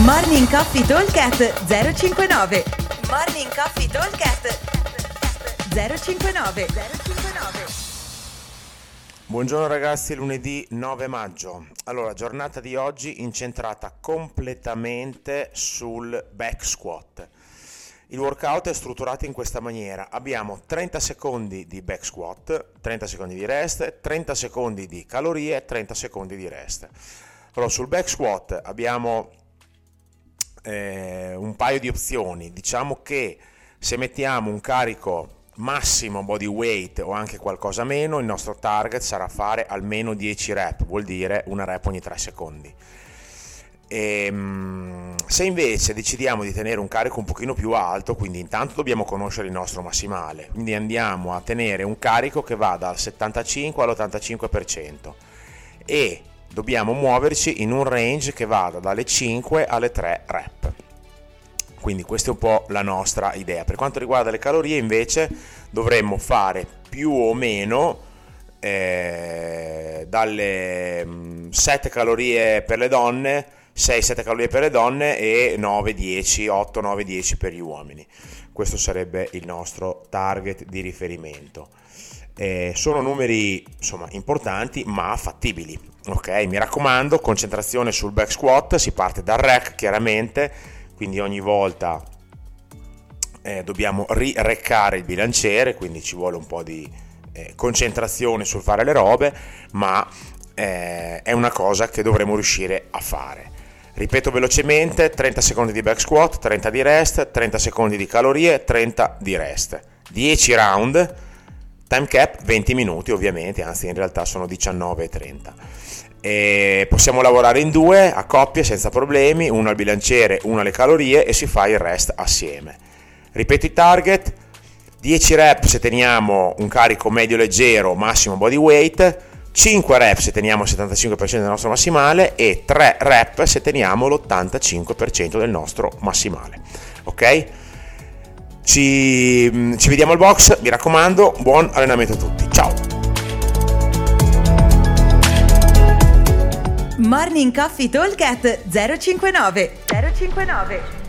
Morning Coffee Talkcast 059 Morning Coffee Talkcast 059 059 Buongiorno ragazzi, lunedì 9 maggio. Allora, giornata di oggi incentrata completamente sul back squat. Il workout è strutturato in questa maniera. Abbiamo 30 secondi di back squat, 30 secondi di rest, 30 secondi di calorie, 30 secondi di rest. Allora, sul back squat abbiamo eh, un paio di opzioni. Diciamo che se mettiamo un carico massimo body weight o anche qualcosa meno, il nostro target sarà fare almeno 10 rep, vuol dire una rep ogni 3 secondi. E, ehm, se invece decidiamo di tenere un carico un pochino più alto, quindi intanto dobbiamo conoscere il nostro massimale, quindi andiamo a tenere un carico che va dal 75 all'85% e dobbiamo muoverci in un range che vada dalle 5 alle 3 rep. Quindi questa è un po' la nostra idea. Per quanto riguarda le calorie invece dovremmo fare più o meno eh, dalle 7 mm, calorie per le donne 6-7 calorie per le donne e 9-10, 8-9-10 per gli uomini. Questo sarebbe il nostro target di riferimento. Eh, sono numeri insomma importanti ma fattibili. Ok, mi raccomando, concentrazione sul back squat, si parte dal rack chiaramente, quindi ogni volta eh, dobbiamo rireccare il bilanciere, quindi ci vuole un po' di eh, concentrazione sul fare le robe, ma eh, è una cosa che dovremo riuscire a fare. Ripeto velocemente, 30 secondi di back squat, 30 di rest, 30 secondi di calorie, 30 di rest. 10 round, time cap 20 minuti ovviamente, anzi in realtà sono 19 e 30. E possiamo lavorare in due, a coppie, senza problemi, uno al bilanciere, uno alle calorie e si fa il rest assieme. Ripeto i target, 10 rep se teniamo un carico medio leggero, massimo body weight, 5 rep se teniamo il 75% del nostro massimale e 3 rep se teniamo l'85% del nostro massimale. Ok? Ci, mm, ci vediamo al box, mi raccomando, buon allenamento a tutti. Ciao! Morning Coffee Talk 059 059